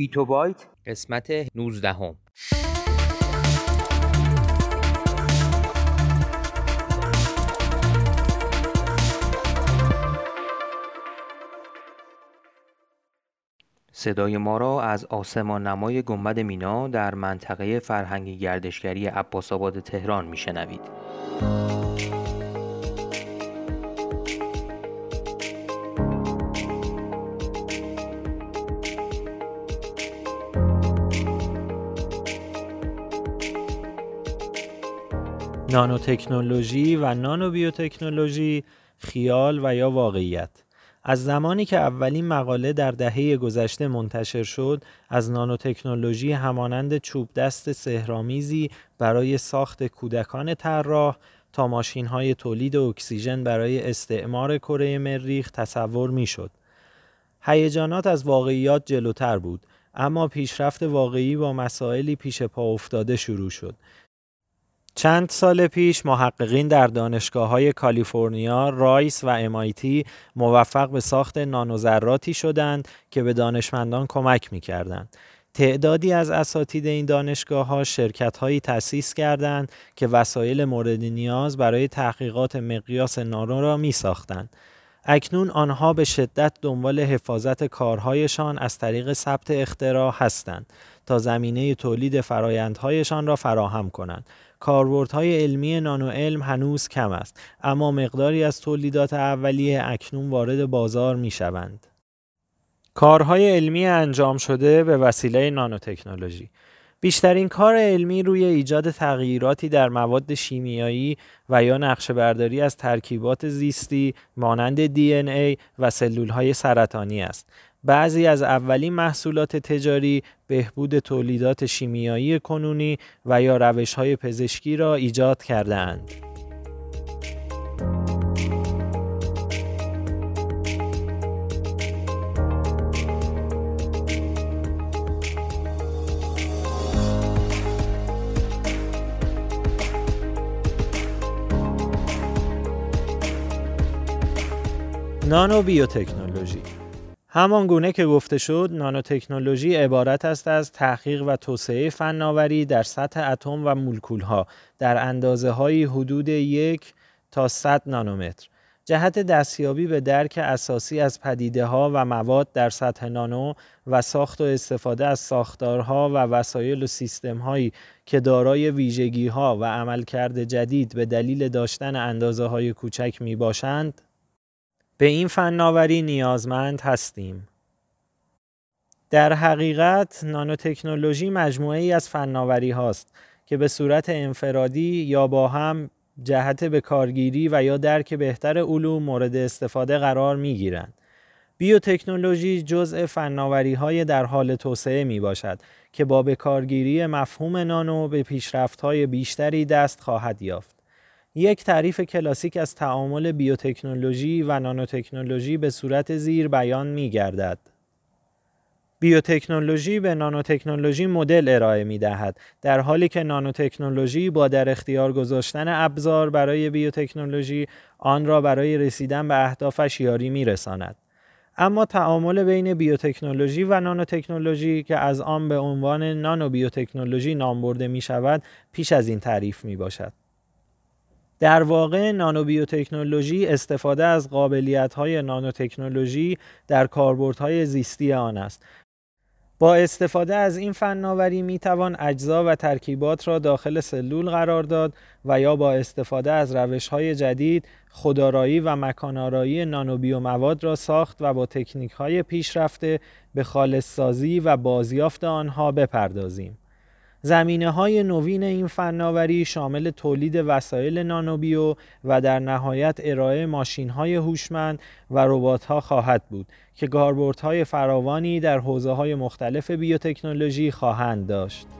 بیتو بایت قسمت 19 هم. صدای ما را از آسمان نمای گنبد مینا در منطقه فرهنگی گردشگری عباس آباد تهران میشنوید. نانوتکنولوژی و نانو بیوتکنولوژی خیال و یا واقعیت از زمانی که اولین مقاله در دهه گذشته منتشر شد از نانوتکنولوژی همانند چوب دست سهرامیزی برای ساخت کودکان طراح تا ماشین های تولید اکسیژن برای استعمار کره مریخ تصور می‌شد. هیجانات از واقعیات جلوتر بود اما پیشرفت واقعی با مسائلی پیش پا افتاده شروع شد چند سال پیش محققین در دانشگاه های کالیفرنیا، رایس و MIT موفق به ساخت نانوذراتی شدند که به دانشمندان کمک می کردند. تعدادی از اساتید این دانشگاه ها شرکت هایی تأسیس کردند که وسایل مورد نیاز برای تحقیقات مقیاس نانو را می ساختند. اکنون آنها به شدت دنبال حفاظت کارهایشان از طریق ثبت اختراع هستند تا زمینه تولید فرایندهایشان را فراهم کنند. کاربردهای علمی نانو علم هنوز کم است اما مقداری از تولیدات اولیه اکنون وارد بازار می شوند. کارهای علمی انجام شده به وسیله نانوتکنولوژی بیشترین کار علمی روی ایجاد تغییراتی در مواد شیمیایی و یا نقشه برداری از ترکیبات زیستی مانند دی و سلول های سرطانی است. بعضی از اولین محصولات تجاری بهبود تولیدات شیمیایی کنونی و یا روش های پزشکی را ایجاد کرده اند. نانو بیوتکنولوژی همان گونه که گفته شد نانوتکنولوژی عبارت است از تحقیق و توسعه فناوری در سطح اتم و مولکول ها در اندازه های حدود یک تا 100 نانومتر. جهت دستیابی به درک اساسی از پدیده ها و مواد در سطح نانو و ساخت و استفاده از ساختارها و وسایل و سیستم هایی که دارای ویژگی ها و عملکرد جدید به دلیل داشتن اندازه های کوچک می باشند به این فناوری نیازمند هستیم. در حقیقت نانوتکنولوژی مجموعه ای از فناوری هاست که به صورت انفرادی یا با هم جهت به کارگیری و یا درک بهتر علوم مورد استفاده قرار می گیرند. بیوتکنولوژی جزء فناوری های در حال توسعه می باشد که با به کارگیری مفهوم نانو به پیشرفت های بیشتری دست خواهد یافت. یک تعریف کلاسیک از تعامل بیوتکنولوژی و نانوتکنولوژی به صورت زیر بیان می گردد. بیوتکنولوژی به نانوتکنولوژی مدل ارائه می دهد در حالی که نانوتکنولوژی با در اختیار گذاشتن ابزار برای بیوتکنولوژی آن را برای رسیدن به اهدافش یاری می رساند. اما تعامل بین بیوتکنولوژی و نانوتکنولوژی که از آن به عنوان نانو بیوتکنولوژی نام برده می شود پیش از این تعریف می باشد. در واقع نانوبیوتکنولوژی استفاده از قابلیت‌های نانوتکنولوژی در کاربردهای زیستی آن است. با استفاده از این فناوری می توان اجزا و ترکیبات را داخل سلول قرار داد و یا با استفاده از روش های جدید خدارایی و مکانارایی نانوبیو مواد را ساخت و با تکنیک های پیشرفته به خالص سازی و بازیافت آنها بپردازیم. زمینه های نوین این فناوری شامل تولید وسایل نانوبیو و در نهایت ارائه ماشین های هوشمند و ربات ها خواهد بود که های فراوانی در حوزه های مختلف بیوتکنولوژی خواهند داشت.